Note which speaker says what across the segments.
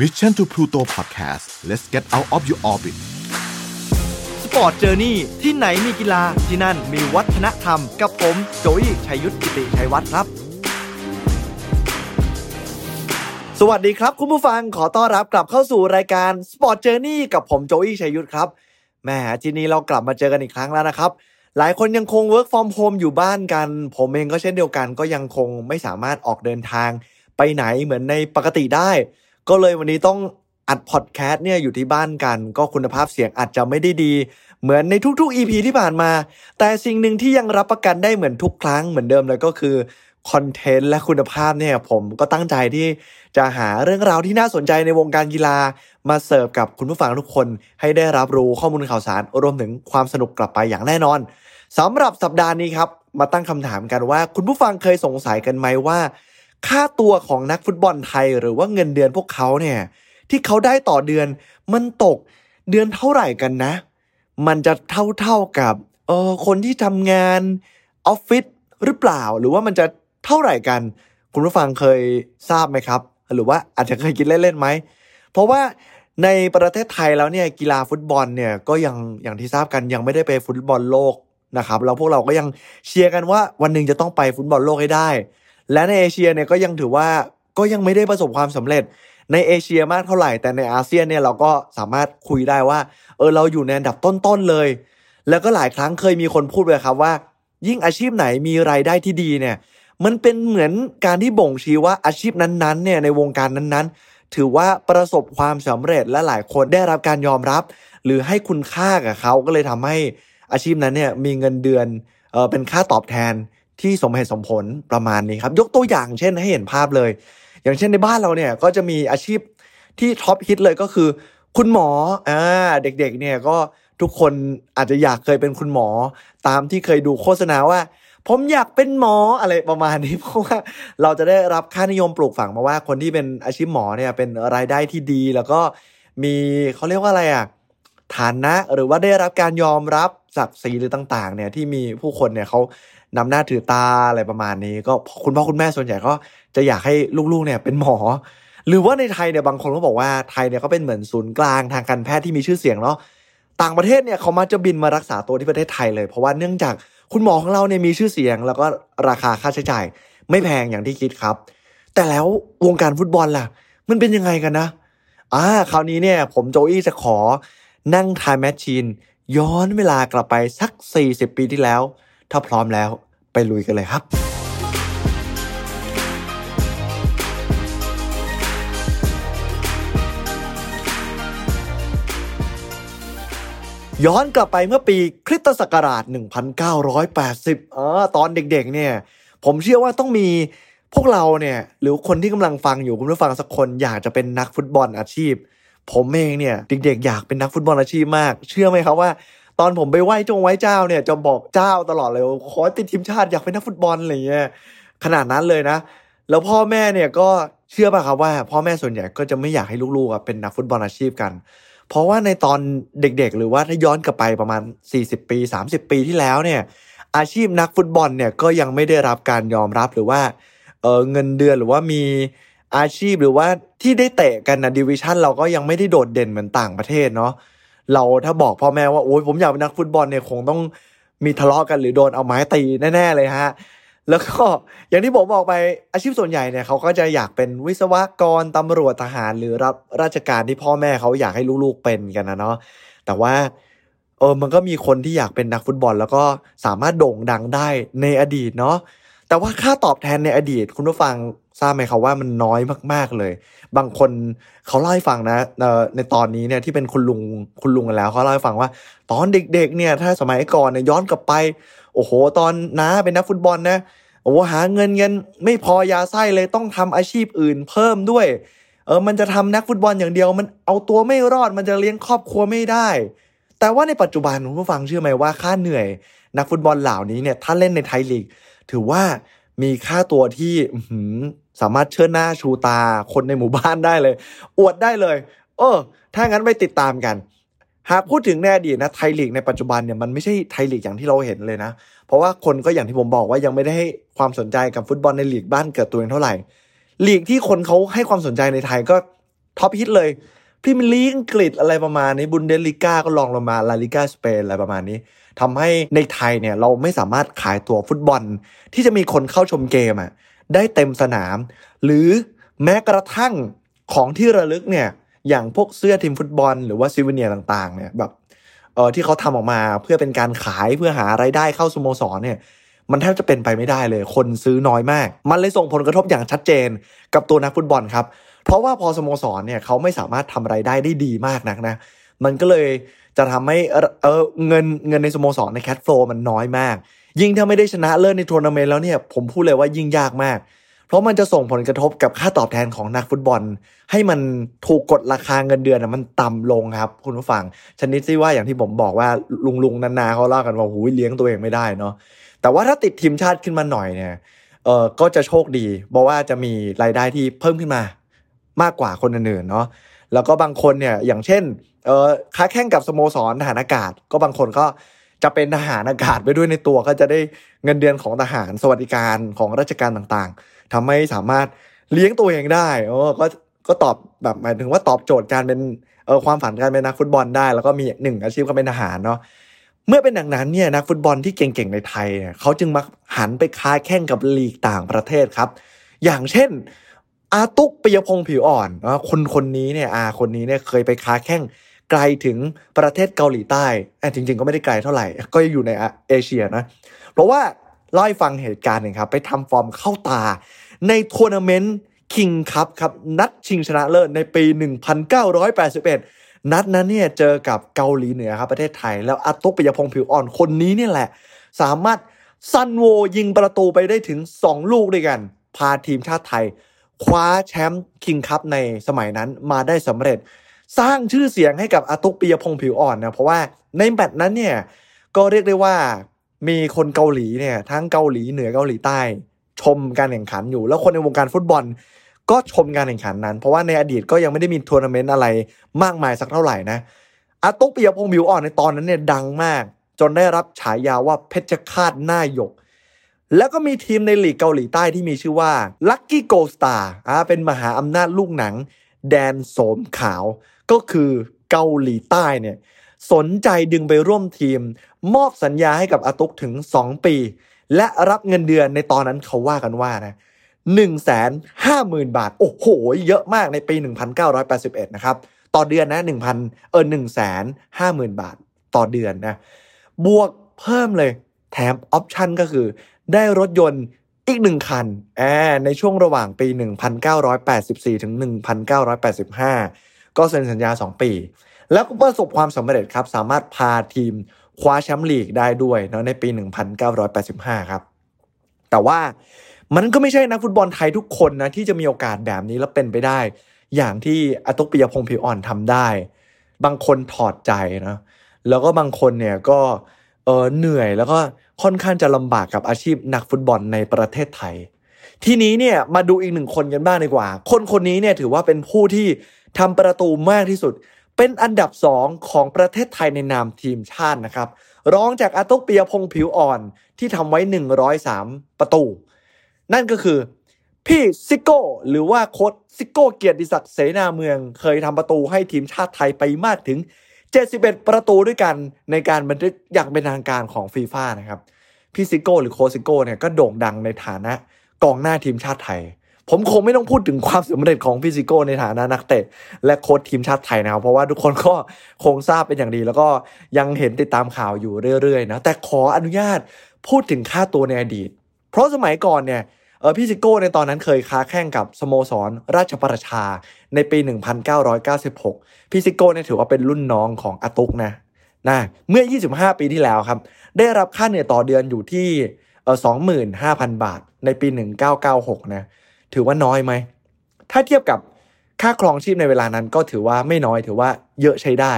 Speaker 1: Mission to Pluto Podcast let's get out of your orbit
Speaker 2: Sport Journey ที่ไหนมีกีฬาที่นั่นมีวัฒนธรรม กับผมโจยชัยยุทธกิติชัยวัฒน์ครับ สวัสดีครับคุณผู้ฟังขอต้อนรับกลับเข้าสู่รายการ Sport Journey กับผมโจยชัยยุทธครับแหมทีนี้เรากลับมาเจอกันอีกครั้งแล้วนะครับ หลายคนยังคง work from home อยู่บ้านกัน ผมเองก็เช่นเดียวกันก็ยังคงไม่สามารถออกเดินทางไปไหนเหมือนในปกติได้ ก็เลยวันนี้ต้องอัดพอดแคสต์เนี่ยอยู่ที่บ้านกัน ก็คุณภาพเสียงอาจจะไม่ได้ดี เหมือนในทุกๆ EP ที่ผ่านมา แต่สิ่งหนึ่งที่ยังรับประกันได้เหมือนทุกครั้งเหมือนเดิมเลยก็คือคอนเทนต์และคุณภาพเนี่ยผมก็ตั้งใจที่จะหาเรื่องราวที่น่าสนใจในวงการกีฬา มาเสิร์ฟกับคุณผู้ฟังทุกคนให้ได้รับรู้ข้อมูลข่าวสารรวมถึงความสนุกกลับไปอย่างแน่นอนสำหรับสัปดาห์นี้ครับ มาตั้งคำถามกันว่า คุณผู้ฟังเคยสงสัยกันไหมว่า ค่าตัวของนักฟุตบอลไทยหรือว่าเงินเดือนพวกเขาเนี่ยที่เขาได้ต่อเดือนมันตกเดือนเท่าไหร่กันนะ มันจะเท่าเท่าๆกับเออคนที่ทำงานออฟฟิศหรือเปล่า หรือว่ามันจะเท่าไหร่กัน คุณผู้ฟังเคยทราบไหมครับ หรือว่าอาจจะเคยคิดเล่นๆไหม เพราะว่าในประเทศไทยแล้วเนี่ยกีฬาฟุตบอลเนี่ยก็ยังอย่างที่ทราบกันยังไม่ได้ไปฟุตบอลโลกนะครับแล้วพวกเราก็ยังเชียร์กันว่าวันหนึ่งจะต้องไปฟุตบอลโลกให้ได้ และในเอเชียเนี่ยก็ยังถือว่าก็ยังไม่ได้ประสบความสำเร็จในเอเชียมากเท่าไหร่แต่ในอาเซียนเนี่ยเราก็สามารถคุยได้ว่า เออเราอยู่ในอันดับต้นๆเลย แล้วก็หลายครั้งเคยมีคนพูดเลยครับว่า ยิ่งอาชีพไหนมีรายได้ที่ดีเนี่ย มันเป็นเหมือนการที่บ่งชี้ว่าอาชีพนั้นๆเนี่ยในวงการนั้นๆ ถือว่าประสบความสำเร็จและหลายคนได้รับการยอมรับ หรือให้คุณค่ากับเขาก็เลยทำให้อาชีพนั้นเนี่ยมีเงินเดือนเออเป็นค่าตอบแทน ที่สมเหตุสมผลประมาณนี้ครับยกตัวอย่างเช่นให้เห็นภาพเลย อย่างเช่นในบ้านเราเนี่ยก็จะมีอาชีพที่ท็อปฮิตเลยก็คือ คุณหมออ่าเด็กๆเนี่ยก็ทุกคนอาจจะอยากเคยเป็นคุณหมอ ตามที่เคยดูโฆษณาว่า ผมอยากเป็นหมออะไรประมาณนี้เพราะว่าเราจะได้รับค่านิยมปลูกฝังมาว่าคนที่เป็นอาชีพหมอเนี่ยเป็นรายได้ที่ดีแล้วก็มีเขาเรียกว่าอะไรอะฐานะหรือว่าได้รับการยอมรับศักดิ์ศรีหรือต่างๆเนี่ยที่มีผู้คนเนี่ยเขา นำหน้าถือตาอะไรประมาณนี้ ก็คุณพ่อคุณแม่ส่วนใหญ่ก็จะอยากให้ลูกๆเนี่ยเป็นหมอ หรือว่าในไทยเนี่ยบางคนก็บอกว่าไทยเนี่ยก็เป็นเหมือนศูนย์กลางทางการแพทย์ที่มีชื่อเสียงเนาะต่างประเทศเนี่ยเขามาจะบินมารักษาตัวที่ประเทศไทยเลย เพราะว่าเนื่องจากคุณหมอของเราเนี่ยมีชื่อเสียง แล้วก็ราคาค่าใช้จ่าย ไม่แพงอย่างที่คิดครับ แต่แล้ววงการฟุตบอลล่ะ มันเป็นยังไงกันนะอ่าคราวนี้เนี่ย ผมโจอี้จะขอนั่งไทม์แมชชีนย้อนเวลากลับไปสัก 40 ปีที่แล้ว ถ้าพร้อมแล้วไปลุยกันเลยครับย้อนกลับไปเมื่อปีคริสตศักราช 1980เออตอนเด็กๆ เนี่ย ผมเชื่อว่าต้องมีพวกเราเนี่ย หรือคนที่กำลังฟังอยู่คุณผู้ฟังสักคนอยากจะเป็นนักฟุตบอลอาชีพ ผมเองเนี่ย เด็กๆ อยากเป็นนักฟุตบอลอาชีพมาก เชื่อไหมครับว่า ตอนผมไปไหว้จงไหว้เจ้าเนี่ยจะบอกเจ้าตลอดเลยว่าขอติดทีมชาติอยากเป็นนักฟุตบอลอะไรเงี้ยขนาดนั้นเลยนะ แล้วพ่อแม่เนี่ยก็เชื่อป่ะครับว่า พ่อแม่ส่วนใหญ่ก็จะไม่อยากให้ลูกๆเป็นนักฟุตบอลอาชีพกัน เพราะว่าในตอนเด็กๆ หรือว่าถ้าย้อนกลับไปประมาณ 40 ปี 30 ปีที่แล้วเนี่ยอาชีพนักฟุตบอลเนี่ยก็ยังไม่ได้รับการยอมรับหรือว่าเออเงินเดือนหรือว่ามีอาชีพหรือว่าที่ได้เตะกันนะดิวิชั่นเราก็ยังไม่ได้โดดเด่นเหมือนต่างประเทศเนาะ เราถ้าบอกพ่อแม่ว่าโอ้ยผมอยากเป็นนักฟุตบอลเนี่ยคงต้องมีทะเลาะกันหรือโดนเอาไม้ตีแน่ๆเลยฮะแล้วก็อย่างที่ผมบอกไปอาชีพส่วนใหญ่เนี่ยเขาก็จะอยากเป็นวิศวกรตำรวจทหารหรือรับราชการที่พ่อแม่เขาอยากให้ลูกๆเป็นกันนะเนาะแต่ว่าเออมันก็มีคนที่อยากเป็นนักฟุตบอล แล้วก็สามารถโด่งดังได้ในอดีตเนาะแต่ว่าค่าตอบแทนในอดีตคุณผู้ฟัง ทราบไหมครับว่ามันน้อยมาก ๆเลย บางคนเขาเล่าให้ฟังนะในตอนนี้เนี่ยที่เป็นคุณลุงคุณลุงกันแล้วเขาเล่าให้ฟังว่า ตอนเด็กๆเนี่ยถ้าสมัยก่อนเนี่ยย้อนกลับไป โอ้โห ตอนน้าเป็นนักฟุตบอลนะโอ้โหหาเงินเงินไม่พอยาไส้เลยต้องทำอาชีพอื่นเพิ่มด้วยเออมันจะทำนักฟุตบอลอย่างเดียว มันเอาตัวไม่รอดมันจะเลี้ยงครอบครัวไม่ได้ แต่ว่าในปัจจุบันคุณผู้ฟังเชื่อไหมว่าค่าเหนื่อย นักฟุตบอลเหล่านี้เนี่ยถ้าเล่นในไทยลีก ถือว่ามีค่าตัวที่ห สามารถเชิดหน้าชูตาคนในหมู่บ้านได้เลย อวดได้เลย เออ ถ้างั้นไปติดตามกัน หากพูดถึงในอดีตนะไทยลีกในปัจจุบันเนี่ยมันไม่ใช่ไทยลีกอย่างที่เราเห็นเลยนะ เพราะว่าคนก็อย่างที่ผมบอกว่ายังไม่ได้ให้ความสนใจกับฟุตบอลในลีกบ้านเกิดตัวเองเท่าไหร่ลีกที่คนเขาให้ความสนใจในไทยก็ท็อปฮิตเลยพรีเมียร์ลีกอังกฤษอะไรประมาณนี้บุนเดสลีกาก็รองลงมาลาลีกาสเปนอะไรประมาณนี้ทำให้ในไทยเนี่ยเราไม่สามารถขายตัวฟุตบอล ที่จะมีคนเข้าชมเกมอะ ได้เต็มสนาม หรือแม้กระทั่งของที่ระลึกเนี่ยอย่างพวกเสื้อทีมฟุตบอล หรือว่า souvenir ต่างๆเนี่ยแบบเออที่เขาทำออกมาเพื่อเป็นการขายเพื่อหารายได้เข้าสโมสรเนี่ยมันแทบจะเป็นไปไม่ได้เลย คนซื้อน้อยมาก มันเลยส่งผลกระทบอย่างชัดเจนกับตัวนักฟุตบอลครับ เพราะว่าพอสโมสรเนี่ยเขาไม่สามารถทำรายได้ได้ดีมากนักนะ มันก็เลยจะทำให้เออเงินเงินในสโมสรใน cash flow มันน้อยมาก ยิ่งถ้าไม่ได้ชนะเลิศในทัวร์นาเมนต์แล้วเนี่ยผมพูดเลยว่ายิ่งยากมาก เพราะมันจะส่งผลกระทบกับค่าตอบแทนของนักฟุตบอล ให้มันถูกกดราคาเงินเดือนมันต่ำลงครับ คุณผู้ฟัง ชนิดที่ว่าอย่างที่ผมบอกว่าลุงลุงนานาเขาเล่ากันว่าหูเลี้ยงตัวเองไม่ได้เนาะแต่ว่าถ้าติดทีมชาติขึ้นมาหน่อยเนี่ยเออก็จะโชคดีเพราะว่าจะมีรายได้ที่เพิ่มขึ้นมามากกว่าคนอื่นๆเนาะแล้วก็บางคนเนี่ยอย่างเช่นเออค้าแข่งกับสโมสรทหารอากาศ ก็บางคนก็ จะเป็นทหารอากาศไปด้วยในตัวก็จะได้เงินเดือนของทหารสวัสดิการของราชการต่างๆทำให้สามารถเลี้ยงตัวเองได้โอ้ก็ก็ตอบแบบหมายถึงว่าตอบโจทย์การเป็นเออความฝันการเป็นนักฟุตบอลได้ แล้วก็มีหนึ่งอาชีพก็เป็นทหารเนาะเมื่อเป็นดังนั้นเนี่ยนักฟุตบอลที่เก่งๆในไทยเนี่ยเขาจึงมาหันไปค้าแข่งกับลีกต่างประเทศครับ อย่างเช่น อาตุกปิยพงศ์ผิวอ่อนคนคนนี้เนี่ยอาคนนี้เนี่ยเคยไปค้าแข่ง ไกลถึงประเทศเกาหลีใต้จริง ๆ ก็ไม่ได้ไกลเท่าไหร่ ก็อยู่ในเอเชียนะ เพราะว่าเล่าให้ฟังเหตุการณ์หนึ่งครับ ไปทำฟอร์มเข้าตา ในทัวร์นาเมนต์คิงคัพครับนัดชิงชนะเลิศในปี 1981 นัดนั้นเนี่ยเจอกับเกาหลีเหนือครับประเทศไทย แล้วอาตุ๊กปิยะพงษ์ผิวอ่อนคนนี้เนี่ยแหละ สามารถซัลโวยิงประตูไปได้ถึง 2 ลูกด้วยกัน พาทีมชาติไทย คว้าแชมป์คิงคัพในสมัยนั้นมาได้สำเร็จ สร้างชื่อเสียงให้กับอาตุ๊กปิยะพงษ์ผิวอ่อนนะเพราะว่าในแมตช์นั้นเนี่ยก็เรียกได้ว่ามีคนเกาหลีเนี่ยทั้งเกาหลีเหนือเกาหลีใต้ ชมการแข่งขันอยู่ แล้วคนในวงการฟุตบอล ก็ชมการแข่งขันนั้น เพราะว่าในอดีตก็ยังไม่ได้มีทัวร์นาเมนต์อะไรมากมายสักเท่าไหร่นะอาตุ๊กปิยะพงษ์ผิวอ่อนในตอนนั้นเนี่ยดังมาก จนได้รับฉายาว่าเพชฌฆาตหน้าหยกแล้วก็มีทีมในลีกเกาหลีใต้ที่มีชื่อว่า Lucky Gold Star อ่าเป็นมหาอำนาจลูกหนัง แดนโสมขาว ก็คือเกาหลีใต้เนี่ยสนใจดึงไปร่วมทีม มอบสัญญาให้กับอาตุกถึง 2 ปี และรับเงินเดือนในตอนนั้นเขาว่ากันว่านะหนึ่งแสนห้าหมื่นบาท โอ้โห เยอะมากในปี 1981 นะครับ ต่อเดือนนะ1,000เออหนึ่งแสนห้าหมื่นบาท ต่อเดือนนะ บวกเพิ่มเลย แถมออปชันก็คือ ได้รถยนต์อีกหนึ่งคันแอในช่วงระหว่างปี 1984 ถึง 1985 ก็เซ็นสัญญา 2 ปี แล้วก็ประสบความสำเร็จครับ สามารถพาทีมคว้าแชมป์ลีกได้ด้วยเนาะในปี 1985 ครับ แต่ว่ามันก็ไม่ใช่นักฟุตบอลไทยทุกคนนะที่จะมีโอกาสแบบนี้แล้วเป็นไปได้ อย่างที่อตุกปิยพงศ์ผิวอ่อนทำได้ บางคนถอดใจนะแล้วก็บางคนเนี่ยก็เออเหนื่อยแล้วก็ค่อนข้างจะลำบากกับอาชีพนักฟุตบอลในประเทศไทย ทีนี้เนี่ยมาดูอีกหนึ่งคนกันบ้างดีกว่า คนคนนี้เนี่ยถือว่าเป็นผู้ที่ ทำประตูมากที่สุด เป็นอันดับสองของประเทศไทยในนามทีมชาตินะครับ รองจากอาตุกเปียพงผิวอ่อนที่ทำไว้ 103 ประตู นั่นก็คือ พี่ซิโก้หรือว่าโค้ชซิโก้เกียรติศักดิ์เสนาเมือง เคยทำประตูให้ทีมชาติไทยไปมากถึง 71 ประตูด้วยกันในการบันทึกอย่างเป็นทางการของฟีฟ่านะครับพี่ซิโก้หรือโค้ชซิโก้เนี่ยก็โด่งดังในฐานะกองหน้าทีมชาติไทย ผมคงไม่ต้องพูดถึงความสำเร็จของพี่ซิโก้ในฐานะนักเตะ และโค้ชทีมชาติไทยนะครับ เพราะว่าทุกคนก็คงทราบเป็นอย่างดี แล้วก็ยังเห็นติดตามข่าวอยู่เรื่อยๆนะแต่ขออนุญาตพูดถึงค่าตัวในอดีต เพราะสมัยก่อนเนี่ยเออพี่ซิโก้ในตอนนั้นเคยค้าแข่งกับสโมสร ราชประชาในปี 1996พี่ซิโก้เนี่ยถือว่าเป็นรุ่นน้องของอาตุ๊กนะนะเมื่อ 25 ปีที่แล้วครับ ได้รับค่าเหนื่อยต่อเดือนอยู่ที่เออ25,000 บาทในปี 1996 นะ ถือว่าน้อยไหม ถ้าเทียบกับค่าครองชีพในเวลานั้นก็ถือว่าไม่น้อยถือว่าเยอะใช้ได้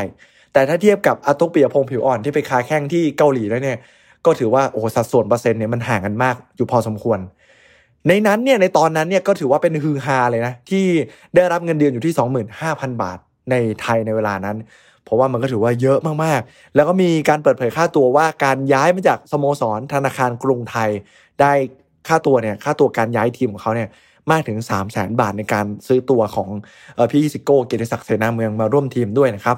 Speaker 2: แต่ถ้าเทียบกับอาตุ๊กปิยะพงษ์ผิวอ่อนที่ไปค้าแข่งที่เกาหลีแล้วเนี่ย ก็ถือว่าโอ้สัดส่วนเปอร์เซ็นต์เนี่ยมันห่างกันมากอยู่พอสมควร ในนั้นเนี่ยในตอนนั้นเนี่ยก็ถือว่าเป็นฮือฮาเลยนะที่ได้รับเงินเดือนอยู่ที่ 25,000 บาทในไทยในเวลานั้น เพราะว่ามันก็ถือว่าเยอะมากๆ แล้วก็มีการเปิดเผยค่าตัวว่าการย้ายมาจากสโมสรธนาคารกรุงไทย ได้ค่าตัวเนี่ยค่าตัวการย้ายทีมของเขาเนี่ย มากถึง 3 0 0แสนบาทในการซื้อตัวของพี่ซิโก้เกียรติศักดิ์เสนาเมืองมาร่วมทีมด้วยนะครับ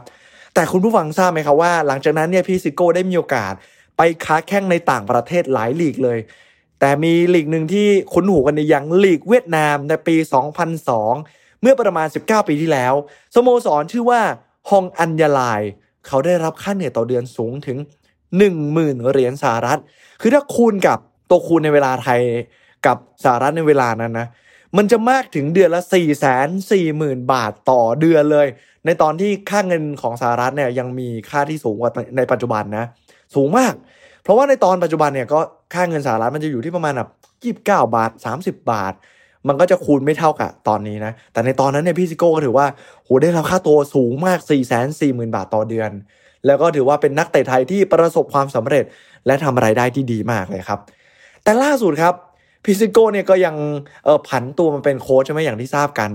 Speaker 2: แต่คุณผู้ฟังทราบไหมครับว่า หลังจากนั้นเนี่ยพี่ซิโก้ได้มีโอกาสไปค้าแข่งในต่างประเทศหลายลีกเลย แต่มีลีกหนึ่งที่คุ้นหูกันในอย่างลีกเวียดนามในปี 2002 เมื่อประมาณ 19 ปีที่แล้ว สโมสรชื่อว่าฮองอัญญาลายเขาได้รับค่าเหนื่อยต่อเดือนสูงถึง 10,000 เหรียญสหรัฐ คือถ้าคูณกับตัวคูณในเวลาไทยกับสหรัฐในเวลานั้นนะ มันจะมากถึงเดือนละ 4 4 0 0 0 0 บาทต่อเดือนเลย ในตอนที่ค่าเงินของสหรัฐเนี่ยยังมีค่าที่สูงกว่าในปัจจุบันนะ สูงมาก เพราะว่าในตอนปัจจุบันเนี่ยก็ค่าเงินสหรัฐมันจะอยู่ที่ประมาณแบบยี่สิบเก้าบาท 30 บาท มันก็จะคูณไม่เท่ากับตอนนี้นะ แต่ในตอนนั้นเนี่ยพี่ซิโก้ก็ถือว่าโหได้รับค่าตัวสูงมาก4 4 0 0 0 0บาทต่อเดือน แล้วก็ถือว่าเป็นนักเตะไทยที่ประสบความสำเร็จและทำรายได้ที่ดีมากเลยครับ แต่ล่าสุดครับ พิซิโก้เนี่ยก็ยังเออผันตัวมาเป็นโค้ชใช่ไหมอย่างที่ทราบกัน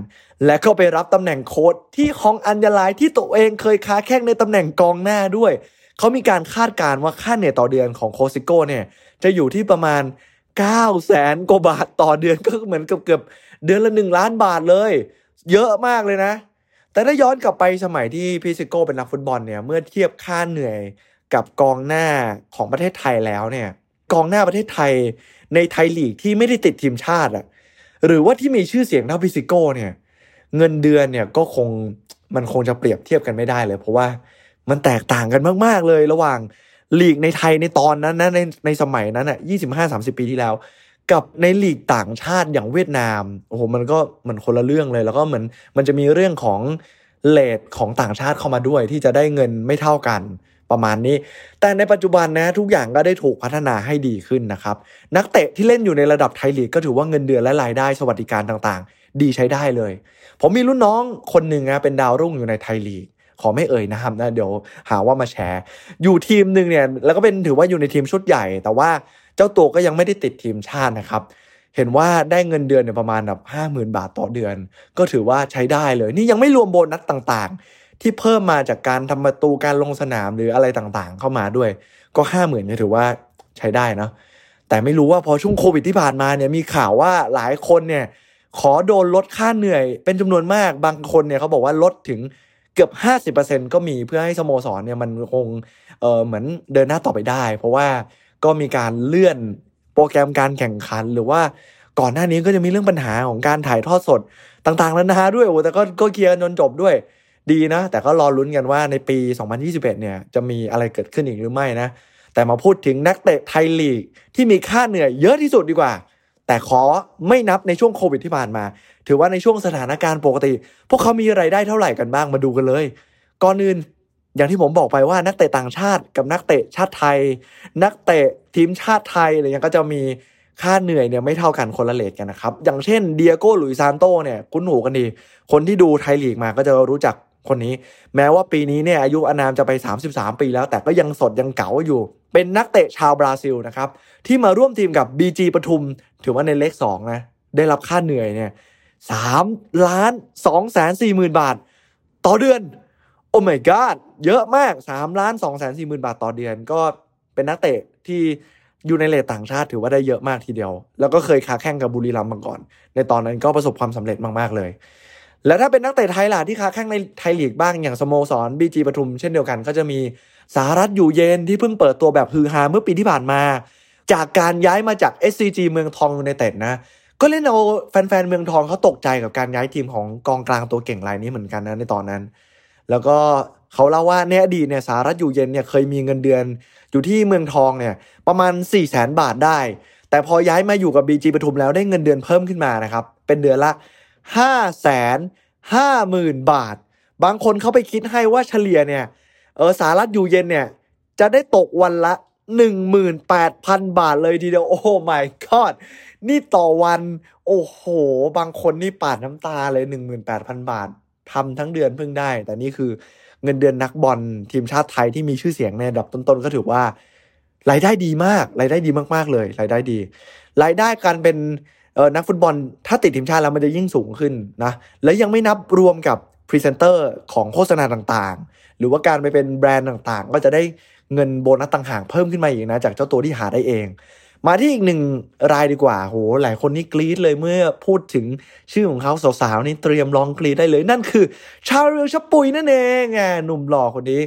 Speaker 2: และก็ไปรับตำแหน่งโค้ชที่ของอันยาลายที่ตัวเองเคยค้าแข่งในตำแหน่งกองหน้าด้วย เขามีการคาดการณ์ว่าค่าเหนื่อยต่อเดือนของโค้ชซิโก้เนี่ยจะอยู่ที่ประมาณ9แสนกว่าบาทต่อเดือนก็เหมือนกับเกือบเดือนละ 1 ล้านบาทเลย เยอะมากเลยนะ แต่ถ้าย้อนกลับไปสมัยที่พี่ซิโก้เป็นนักฟุตบอลเนี่ยเมื่อเทียบค่าเหนื่อยกับกองหน้าของประเทศไทยแล้วเนี่ย กองหน้าประเทศไทย ในไทยลีกที่ไม่ได้ติดทีมชาติอะหรือว่าที่มีชื่อเสียงเท่าพี่ซิโก้เนี่ย เงินเดือนเนี่ยก็คงมันคงจะเปรียบเทียบกันไม่ได้เลย เพราะว่ามันแตกต่างกันมาก ๆ เลยระหว่างลีกในไทยในตอนนั้นนะในในสมัยนั้นอะยี่สิบห้าสามสิบปีที่แล้ว กับในลีกต่างชาติอย่างเวียดนามโอ้โหมันก็เหมือนคนละเรื่องเลย แล้วก็เหมือนมันจะมีเรื่องของเลทของต่างชาติเข้ามาด้วยที่จะได้เงินไม่เท่ากัน ประมาณนี้ แต่ในปัจจุบันนะทุกอย่างก็ได้ถูกพัฒนาให้ดีขึ้นนะครับ นักเตะที่เล่นอยู่ในระดับไทยลีกก็ถือว่าเงินเดือนและรายได้สวัสดิการต่างๆ ดีใช้ได้เลย ผมมีรุ่นน้องคนหนึ่งนะเป็นดาวรุ่งอยู่ในไทยลีกขอไม่เอ่ยนะนะเดี๋ยวหาว่ามาแชร์ อยู่ทีมหนึ่งเนี่ยแล้วก็เป็นถือว่าอยู่ในทีมชุดใหญ่ แต่ว่าเจ้าตัวก็ยังไม่ได้ติดทีมชาตินะครับเห็นว่าได้เงินเดือนเนี่ยประมาณแบบห้าหมื่นบาทต่อเดือน ก็ถือว่าใช้ได้เลย นี่ยังไม่รวมโบนัสต่างๆ ที่เพิ่มมาจากการทำประตูการลงสนามหรืออะไรต่างๆ เข้ามาด้วย ก็ห้าหมื่นเนี่ยถือว่าใช้ได้นะแต่ไม่รู้ว่าพอช่วงโควิดที่ผ่านมาเนี่ยมีข่าวว่าหลายคนเนี่ยขอโดนลดค่าเหนื่อยเป็นจำนวนมากบางคนเนี่ยเขาบอกว่าลดถึงเกือบ 50%ก็มีเพื่อให้สโมสรเนี่ยมันคงเออเหมือนเดินหน้าต่อไปได้ เพราะว่าก็มีการเลื่อนโปรแกรมการแข่งขันหรือว่าก่อนหน้านี้ก็จะมีเรื่องปัญหาของการถ่ายทอดสดต่างๆแล้วนะด้วยโอ้แต่ก็ก็เคลียร์จนจบด้วย ดีนะ แต่ก็รอลุ้นกันว่าในปี 2021 เนี่ย จะมีอะไรเกิดขึ้นอีกหรือไม่นะ แต่มาพูดถึงนักเตะไทยลีกที่มีค่าเหนื่อยเยอะที่สุดดีกว่า แต่ขอไม่นับในช่วงโควิดที่ผ่านมา ถือว่าในช่วงสถานการณ์ปกติ พวกเขามีไรายได้เท่าไหร่กันบ้างมาดูกันเลย ก่อนอื่นอย่างที่ผมบอกไปว่านักเตะต่างชาติกับนักเตะชาติไทย นักเตะทีมชาติไทยอะไรเงี้ยก็จะมีค่าเหนื่อยเนี่ยไม่เท่ากันคนละเลทกันนะครับ อย่างเช่นเดียโก้หลุยซานโตเนี่ย คุ้นหูกันดี คนที่ดูไทยลีกมาก็จะรู้จัก คนนี้ แม้ว่าปีนี้เนี่ยอายุอานามจะไป 33 ปีแล้ว แต่ก็ยังสดยังเก๋าอยู่ เป็นนักเตะชาวบราซิลนะครับที่มาร่วมทีมกับ BG ปทุม ถือว่าในเลข2นะได้รับค่าเหนื่อยเนี่ยสามล้านสองแสนสี่หมื่นบาท ต่อเดือน โอ้ my god เยอะมากสามล้านสองแสนสี่หมื่นบาทต่อเดือน ก็เป็นนักเตะที่อยู่ในเลทต่างชาติถือว่าได้เยอะมากทีเดียว แล้วก็เคยค้าแข่งกับบุรีรัมย์มาก่อน ในตอนนั้นก็ประสบความสำเร็จมาก ๆ เลย แล้วถ้าเป็นนักเตะไทยล่ะที่ค้าแข่งในไทยลีกบ้างอย่างสโมสรบีจีปทุมเช่นเดียวกันก็จะมีสารัตอยู่เย็นที่เพิ่งเปิดตัวแบบฮือฮาเมื่อปีที่ผ่านมา จากการย้ายมาจาก SCG เมืองทองยูไนเต็ดนะ ก็เล่นเอาแฟนๆเมืองทองเขาตกใจกับการย้ายทีมของกองกลางตัวเก่งรายนี้เหมือนกันนะในตอนนั้น แล้วก็เขาเล่าว่าในอดีตเนี่ยสารัตอยู่เย็นเนี่ยเคยมีเงินเดือนอยู่ที่เมืองทองเนี่ยประมาณ4ี่แสนบาทได้ แต่พอย้ายมาอยู่กับ BG ปทุมแล้วได้เงินเดือนเพิ่มขึ้นมานะครับเป็นเดือนละ 5 5 0 0 0 0บาท บางคนเขาไปคิดให้ว่าเฉลี่ยเนี่ยเออสารัตอยู่เย็นเนี่ย จะได้ตกวันละ 18,000 บาทเลยทีเดียว โอ้ my god นี่ต่อวัน โอ้โห บางคนนี่ปาดน้ำตาเลย 18,000 บาททำทั้งเดือนเพิ่งได้ แต่นี่คือเงินเดือนนักบอลทีมชาติไทยที่มีชื่อเสียงในระดับต้นๆ ก็ถือว่ารายได้ดีมาก รายได้ดีมากๆเลย รายได้ดี รายได้การเป็น นักฟุตบอลถ้าติดทีมชาติแล้วมันจะยิ่งสูงขึ้นนะและยังไม่นับรวมกับพรีเซนเตอร์ของโฆษณาต่างๆ หรือว่าการไปเป็นแบรนด์ต่างๆ ก็จะได้เงินโบนัสต่างหากเพิ่มขึ้นมาอีกนะ จากเจ้าตัวที่หาได้เอง มาที่อีกหนึ่งรายดีกว่าโหหลายคนนี่กรี๊ดเลยเมื่อพูดถึงชื่อของเขาสาวๆนี่เตรียมร้องกรี๊ดได้เลย นั่นคือ ชาริลชัปปุยส์นั่นเองไงหนุ่มหล่อคนนี้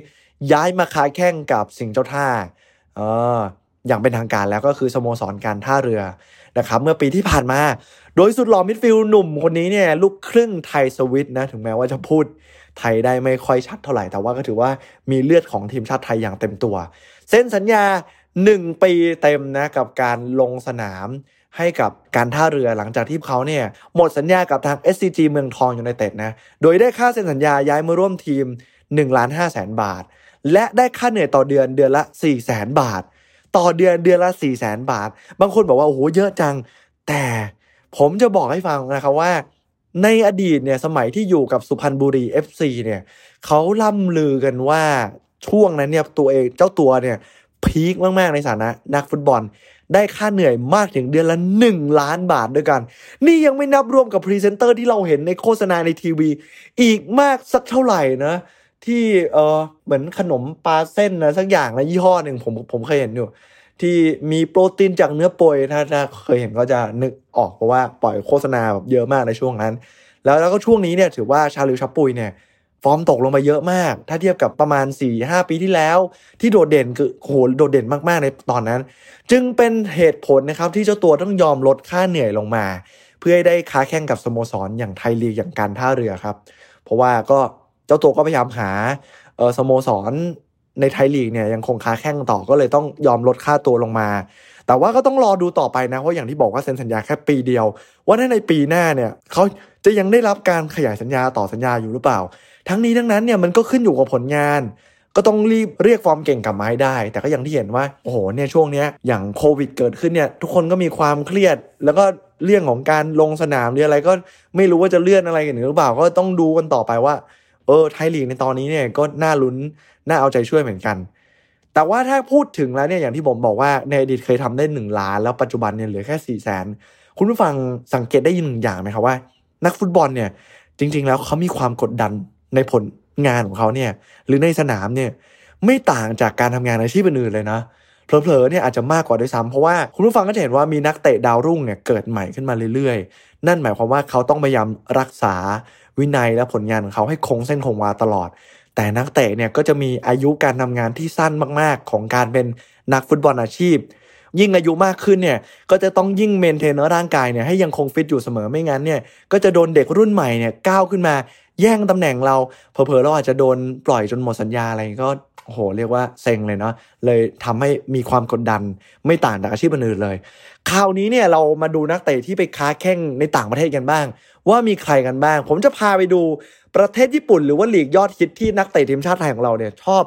Speaker 2: ย้ายมาค้าแข่งกับสิงห์เจ้าท่าเออ อย่างเป็นทางการแล้วก็คือสโมสรการท่าเรือนะครับเมื่อปีที่ผ่านมา โดยสุดหล่อมิดฟิลด์หนุ่มคนนี้เนี่ยลูกครึ่งไทยสวิตนะถึงแม้ว่าจะพูดไทยได้ไม่ค่อยชัดเท่าไหร่แต่ว่าก็ถือว่ามีเลือดของทีมชาติไทยอย่างเต็มตัว เส้นสัญญา 1 ปีเต็มนะกับการลงสนามให้กับการท่าเรือหลังจากที่เขาเนี่ยหมดสัญญากับทาง SCG เมืองทองอยู่ในเต็ดนะโดยได้ค่าเซ็นสัญญาย้ายมาร่วมทีม1ล้าน5แสนบาท และได้ค่าเหนื่อยต่อเดือนเดือนละ4แสนบาท ต่อเดือนเดือนละ4แสนบาท บางคนบอกว่าโอ้โหเยอะจัง แต่ผมจะบอกให้ฟังนะครับว่า ในอดีตเนี่ยสมัยที่อยู่กับสุพรรณบุรี FC เนี่ยเขาล่ำลือกันว่าช่วงนั้นเนี่ยตัวเองเจ้าตัวเนี่ย peak มาก ๆ ในฐานะนักฟุตบอล ได้ค่าเหนื่อยมากถึงเดือนละ 1 ล้านบาทด้วยกัน นี่ยังไม่นับรวมกับพรีเซนเตอร์ที่เราเห็นในโฆษณาในทีวี อีกมากสักเท่าไหร่นะ ที่เออเหมือนขนมปลาเส้นนะสักอย่างนะยี่ห้อหนึ่งผมผมเคยเห็นอยู่ ที่มีโปรตีนจากเนื้อปยถ้าถ้าเคยเห็นก็จะนึกออกเพราะว่าปล่อยโฆษณาแบบเยอะมากในช่วงนั้น แล้วแล้วก็ช่วงนี้เนี่ยถือว่าชาลิวชับปุยเนี่ยฟอร์มตกลงมาเยอะมาก ถ้าเทียบกับประมาณ 4-5 ปีที่แล้ว ที่โดดเด่นคือโหโดดเด่นมาก ๆ ในตอนนั้น จึงเป็นเหตุผลนะครับที่เจ้าตัวต้องยอมลดค่าเหนื่อยลงมา เพื่อให้ได้ค้าแข่งกับสโมสรอย่างไทยลีกอย่างการท่าเรือครับ เพราะว่าก็ เจ้าตัวก็พยายามหาสโมสรในไทยลีกเนี่ยยังคงค้าแข่งต่อก็เลยต้องยอมลดค่าตัวลงมา แต่ว่าก็ต้องรอดูต่อไปนะเพราะอย่างที่บอกว่าเซ็นสัญญาแค่ปีเดียว ว่าถ้าในปีหน้าเนี่ยเขาจะยังได้รับการขยายสัญญาต่อสัญญาอยู่หรือเปล่า ทั้งนี้ทั้งนั้นเนี่ยมันก็ขึ้นอยู่กับผลงาน ก็ต้องรีบเรียกฟอร์มเก่งกลับมาให้ได้ แต่ก็อย่างที่เห็นว่าโอ้โหเนี่ยช่วงเนี้ยอย่างโควิดเกิดขึ้นเนี่ยทุกคนก็มีความเครียด แล้วก็เรื่องของการลงสนามหรืออะไรก็ไม่รู้ว่าจะเลื่อนอะไรกันหรือเปล่าก็ต้องดูกันต่อไปว่า เออไทยลีกในตอนนี้เนี่ยก็น่าลุ้นน่าเอาใจช่วยเหมือนกัน แต่ว่าถ้าพูดถึงแล้วเนี่ยอย่างที่ผมบอกว่าในอดีตเคยทำได้หนึ่งล้าน แล้วปัจจุบันเนี่ยเหลือแค่สี่แสนคุณผู้ฟังสังเกตได้ยินหนึ่งอย่างไหมครับว่า นักฟุตบอลเนี่ยจริง ๆ แล้วเขามีความกดดันในผลงานของเขาเนี่ยหรือในสนามเนี่ยไม่ต่างจากการทำงานอาชีพอื่นเลยนะเเผลอๆเนี่ยอาจจะมากกว่าด้วยซ้ำเพราะว่าคุณผู้ฟังก็จะเห็นว่ามีนักเตะดาวรุ่งเนี่ยเกิดใหม่ขึ้นมาเรื่อยๆ นั่นหมายความว่าเขาต้องพยายามรักษาวินัยและผลงานของเขาให้คงเส้นคงวาตลอด แต่นักเตะเนี่ยก็จะมีอายุการทำงานที่สั้นมากๆ ของการเป็นนักฟุตบอลอาชีพ ยิ่งอายุมากขึ้นเนี่ยก็จะต้องยิ่งเมนเทนร่างกายเนี่ยให้ยังคงฟิตอยู่เสมอไม่งั้นเนี่ยก็จะโดนเด็กรุ่นใหม่เนี่ยก้าวขึ้นมา แย่งตำแหน่งเราเผลอๆเราอาจจะโดนปล่อยจนหมดสัญญาอะไรก็ โอ้โห เรียกว่าเซ็งเลยเนาะเลยทำให้มีความกดดันไม่ต่างจากอาชีพอื่นเลย คราวนี้เนี่ยเรามาดูนักเตะที่ไปค้าแข่งในต่างประเทศกันบ้าง ว่ามีใครกันบ้าง ผมจะพาไปดูประเทศญี่ปุ่น หรือว่าลีกยอดฮิตที่นักเตะทีมชาติไทยของเราเนี่ยชอบ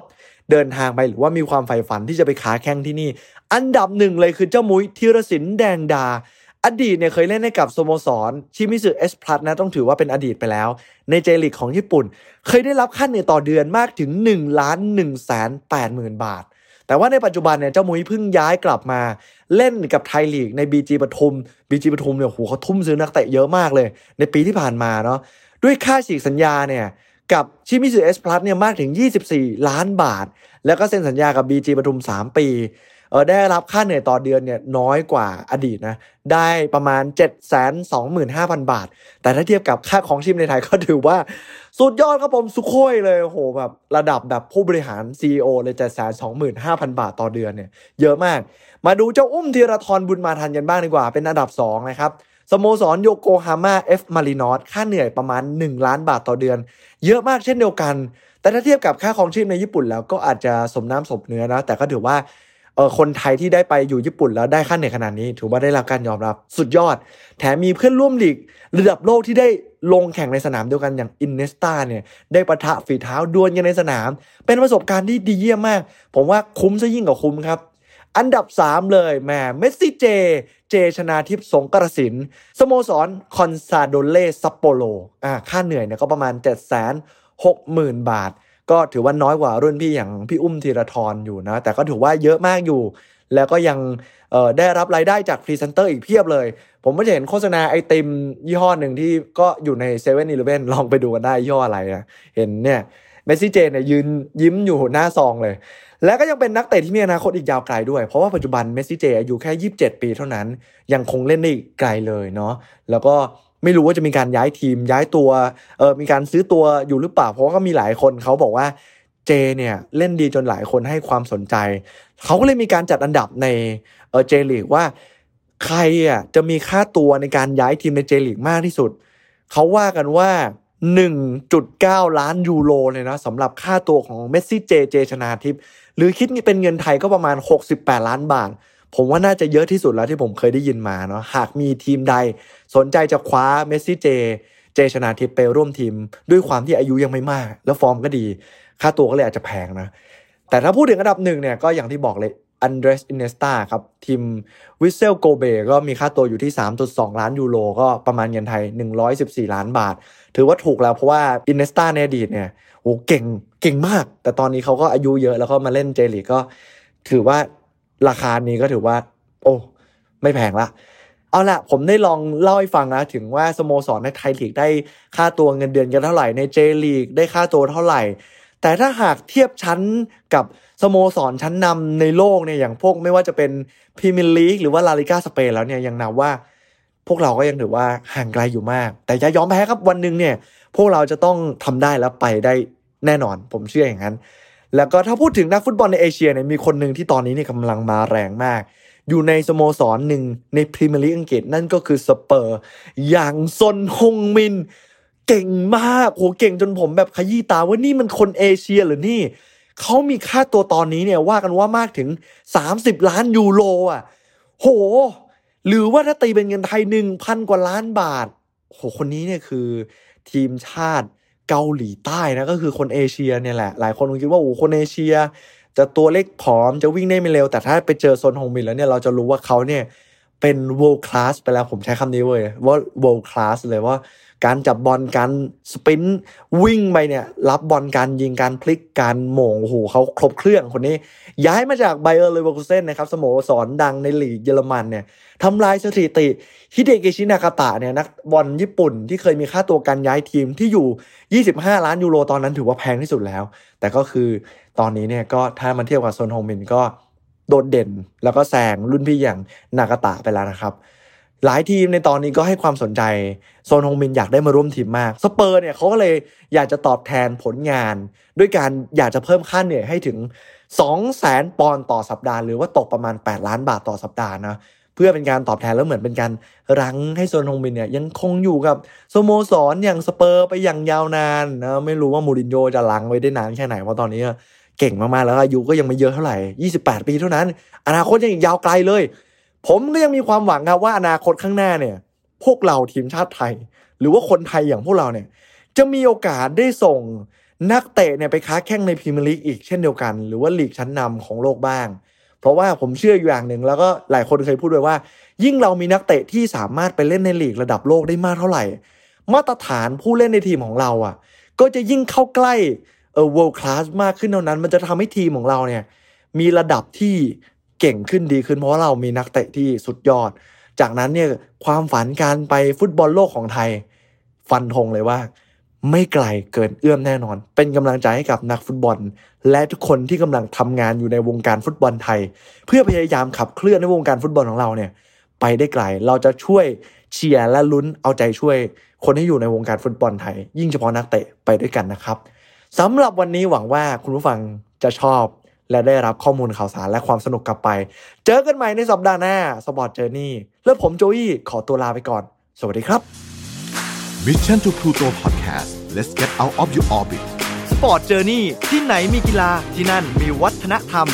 Speaker 2: เดินทางไปหรือว่ามีความใฝ่ฝันที่จะไปค้าแข่งที่นี่ อันดับหนึ่งเลยคือเจ้ามุ้ยธีรศิลป์แดงดา อดีตเนี่ยเคยเล่นให้กับสโมสรชิมิสึเอสพลัสนะต้องถือว่าเป็นอดีตไปแล้ว ในเจลีกของญี่ปุ่น เคยได้รับค่าเหนื่อยต่อเดือนมากถึง1ล้าน1แสน8หมื่นบาท แต่ว่าในปัจจุบันเนี่ยเจ้ามุ้ยเพิ่งย้ายกลับมาเล่นกับไทยลีกในบีจีปทุมบีจีปทุมเนี่ยโหเขาทุ่มซื้อนักเตะเยอะมากเลย ในปีที่ผ่านมาเนาะด้วยค่าฉีกสัญญาเนี่ยกับชิมิสึเอสพลัสเนี่ยมากถึง 24 ล้านบาท แล้วก็เซ็นสัญญากับ BG ปทุม 3 ปี ได้รับค่าเหนื่อยต่อเดือนเนี่ยน้อยกว่าอดีตนะได้ประมาณ 7 2 5 0 0 0 บาท แต่ถ้าเทียบกับค่าของชีพในไทยก็ถือว่าสุดยอดครับผมสุโคยเลยโหแบบระดับแบบผู้บริหาร CEO เลย7 2 5 0 0 0บาทต่อเดือนเนี่ยเยอะมาก มาดูเจ้าอุ้มธีรทรบุญมาทันกันบ้างดีกว่า เป็นอันดับ 2 นะครับสโมสรโยโกฮาม่าเอฟมารินอสค่าเหนื่อยประมาณ 1 ล้านบาทต่อเดือน เยอะมากเช่นเดียวกัน แต่ถ้าเทียบกับค่าของชีพในญี่ปุ่นแล้วก็อาจจะสมน้ำสมเนื้อนะแต่ก็ถือว่า เออคนไทยที่ได้ไปอยู่ญี่ปุ่นแล้วได้ค่าเหนื่อยขนาดนี้ ถือว่าได้รับการยอมรับสุดยอด แถมมีเพื่อนร่วมลีกระดับโลกที่ได้ลงแข่งในสนามเดียวกันอย่างอิเนียสตาเนี่ยได้ปะทะฝีเท้าดวลกันในสนาม เป็นประสบการณ์ที่ดีเยี่ยมมาก ผมว่าคุ้มซะยิ่งกว่าคุ้มครับอันดับ 3 เลยแหมเมสซี่เจ เจชนาธิปสรงกระสินธ์ สโมสรคอนซาโดเล่ซัปโปโรอ่าค่าเหนื่อยเนี่ยก็ประมาณ 7 6 0 0 0 0 บาท ก็ถือว่าน้อยกว่ารุ่นพี่อย่างพี่อุ้มธีราทรอยู่นะ แต่ก็ถือว่าเยอะมากอยู่ แล้วก็ยังได้รับรายได้จากพรีเซนเตอร์อีกเพียบเลย ผมก็จะเห็นโฆษณาไอติมยี่ห้อหนึ่งที่ก็อยู่ในเซเว่นอีเลฟเว่นลองไปดูกันได้ยี่ห้ออะไรนะเห็นเนี่ยเมสซี่เจเนี่ยยืนยิ้มอยู่หน้าซองเลย และก็ยังเป็นนักเตะที่มีอนาคตอีกยาวไกลด้วย เพราะว่าปัจจุบันเมสซี่เจอายุแค่ 27 ปีเท่านั้น ยังคงเล่นได้ไกลเลยเนาะแล้วก็ ไม่รู้ว่าจะมีการย้ายทีมย้ายตัวเออมีการซื้อตัวอยู่หรือเปล่า เพราะว่าก็มีหลายคนเขาบอกว่าเจเนี่ยเล่นดีจนหลายคนให้ความสนใจ เขาก็เลยมีการจัดอันดับในเออเจลีกว่า ใครอะจะมีค่าตัวในการย้ายทีมในเจลีกมากที่สุด เขาว่ากันว่า 1.9 ล้านยูโรเลยนะสำหรับค่าตัวของเมสซี่เจเจชนาทิพย์หรือคิดเป็นเงินไทยก็ประมาณ 68 ล้านบาท ผมว่าน่าจะเยอะที่สุดแล้วที่ผมเคยได้ยินมาเนาะหากมีทีมใดสนใจจะคว้าเมสซี่เจ เจชนาทิพย์ไปร่วมทีม ด้วยความที่อายุยังไม่มาก แล้วฟอร์มก็ดี ค่าตัวก็เลยอาจจะแพงนะ แต่ถ้าพูดถึงอันดับหนึ่งเนี่ยก็อย่างที่บอกเลยอันเดรสอิเนียสตาครับ ทีมวิสเซลโกเบก็มีค่าตัวอยู่ที่ 3.2 ล้านยูโรก็ประมาณเงินไทย 114 ล้านบาท ถือว่าถูกแล้วเพราะว่าอิเนียสตาในอดีตเนี่ยโอ้เก่งเก่งมาก แต่ตอนนี้เขาก็อายุเยอะแล้วก็มาเล่นเจลีกก็ถือว่า ราคานี้ก็ถือว่า โอ้ ไม่แพงละเอาละผมได้ลองเล่าให้ฟังนะ ถึงว่าสโมสรในไทยลีกได้ค่าตัวเงินเดือนกันเท่าไหร่ในเจลีกได้ค่าตัวเท่าไหร่ แต่ถ้าหากเทียบชั้นกับสโมสรชั้นนำในโลกเนี่ยอย่างพวกไม่ว่าจะเป็นพรีเมียร์ลีกหรือว่าลาลิก้าสเปนแล้วเนี่ยยังนับว่า พวกเราก็ยังถือว่าห่างไกลอยู่มาก แต่อย่ายอมแพ้ครับวันหนึ่งเนี่ย พวกเราจะต้องทำได้แล้วไปได้แน่นอน ผมเชื่ออย่างนั้น แล้วก็ถ้าพูดถึงนักฟุตบอลในเอเชียเนี่ยมีคนหนึ่งที่ตอนนี้เนี่ยกำลังมาแรงมาก อยู่ในสโมสรหนึ่งในพรีเมียร์ลีกอังกฤษนั่นก็คือสเปอร์ส อย่างซนฮึงมิน เก่งมากโหเก่งจนผมแบบขยี้ตาว่านี่มันคนเอเชียหรือนี่เขามีค่าตัวตอนนี้เนี่ยว่ากันว่ามากถึง 30 ล้านยูโรอะ โห หรือว่าถ้าตีเป็นเงินไทยหนึ่งพันกว่าล้านบาท โห คนนี้เนี่ยคือทีมชาติ เกาหลีใต้นะก็คือคนเอเชียเนี่ยแหละหลายคนคงคิดว่าโอ้คนเอเชีย จะตัวเล็กผอมจะวิ่งได้ไม่เร็ว แต่ถ้าไปเจอซนฮึงมินแล้วเนี่ยเราจะรู้ว่าเขาเนี่ย เป็น world class ไปแล้วผมใช้คำนี้เว้ยว่า world class เลยว่าการจับบอลการ sprint วิ่งไปเนี่ย รับบอลการยิงการพลิกการโหม่งโอ้โหเขาครบเครื่องคนนี้ ย้ายมาจากไบเออร์เลเวอร์คูเซนนะครับสโมสรดังในลีกเยอรมันเนี่ยทำลายสถิติฮิเดโตชินากาตะเนี่ยนักบอลญี่ปุ่นที่เคยมีค่าตัวการย้ายทีมที่อยู่ 25 ล้านยูโรตอนนั้นถือว่าแพงที่สุดแล้ว แต่ก็คือตอนนี้เนี่ยก็ถ้ามันเทียบกับซนฮึงมินก็ โดดเด่น แล้วก็แซงรุ่นพี่อย่างนากาตะไปแล้วนะครับ หลายทีมในตอนนี้ก็ให้ความสนใจซนฮึงมินอยากได้มาร่วมทีมมากสเปอร์สเนี่ยเขาก็เลยอยากจะตอบแทนผลงาน ด้วยการอยากจะเพิ่มค่าเหนื่อยให้ถึง 2 0 0แสนปอนด์ต่อสัปดาห์หรือว่าตกประมาณ 8 ล้านบาทต่อสัปดาห์นะเพื่อเป็นการตอบแทนแล้วเหมือนเป็นการรั้งให้โซนฮงมินเนี่ยยังคงอยู่กับสโมสรอย่างสเปอร์ไปอย่างยาวนานนะไม่รู้ว่ามูรินโญ่จะลังไว้ได้นานแค่ไหนเพราะตอนนี้ เก่งมากๆ แล้วอายุก็ยังไม่เยอะเท่าไหร่ 28 ปีเท่านั้น อนาคตยังอีกยาวไกลเลย ผมก็ยังมีความหวังครับว่าอนาคตข้างหน้าเนี่ย พวกเราทีมชาติไทย หรือว่าคนไทยอย่างพวกเราเนี่ย จะมีโอกาสได้ส่งนักเตะเนี่ยไปค้าแข่งในพรีเมียร์ลีกอีกเช่นเดียวกัน หรือว่าลีกชั้นนำของโลกบ้าง เพราะว่าผมเชื่ออยู่อย่างหนึ่งแล้วก็หลายคนเคยพูดไว้ว่า ยิ่งเรามีนักเตะที่สามารถไปเล่นในลีกระดับโลกได้มากเท่าไหร่ มาตรฐานผู้เล่นในทีมของเราอะ ก็จะยิ่งเข้าใกล้ เออ world class มากขึ้นเท่านั้น มันจะทำให้ทีมของเราเนี่ย มีระดับที่เก่งขึ้นดีขึ้นเพราะเรามีนักเตะที่สุดยอด จากนั้นเนี่ยความฝันการไปฟุตบอลโลกของไทย ฟันธงเลยว่า ไม่ไกลเกินเอื้อมแน่นอน เป็นกำลังใจให้กับนักฟุตบอล และทุกคนที่กำลังทำงานอยู่ในวงการฟุตบอลไทย เพื่อพยายามขับเคลื่อนในวงการฟุตบอลของเราเนี่ย ไปได้ไกลเราจะช่วยเชียร์และลุ้นเอาใจช่วย คนที่อยู่ในวงการฟุตบอลไทย ยิ่งเฉพาะนักเตะไปด้วยกันนะครับ สำหรับวันนี้หวังว่าคุณผู้ฟังจะชอบ และได้รับข้อมูลข่าวสารและความสนุกกลับไป เจอกันใหม่ในสัปดาห์หน้า Sport Journey แล้วผมโจอี้ขอตัวลาไปก่อน สวัสดีครับ
Speaker 1: Mission to Pluto Podcast let's get out of your orbit
Speaker 2: Sport Journey ที่ไหนมีกีฬาที่นั่นมีวัฒนธรรม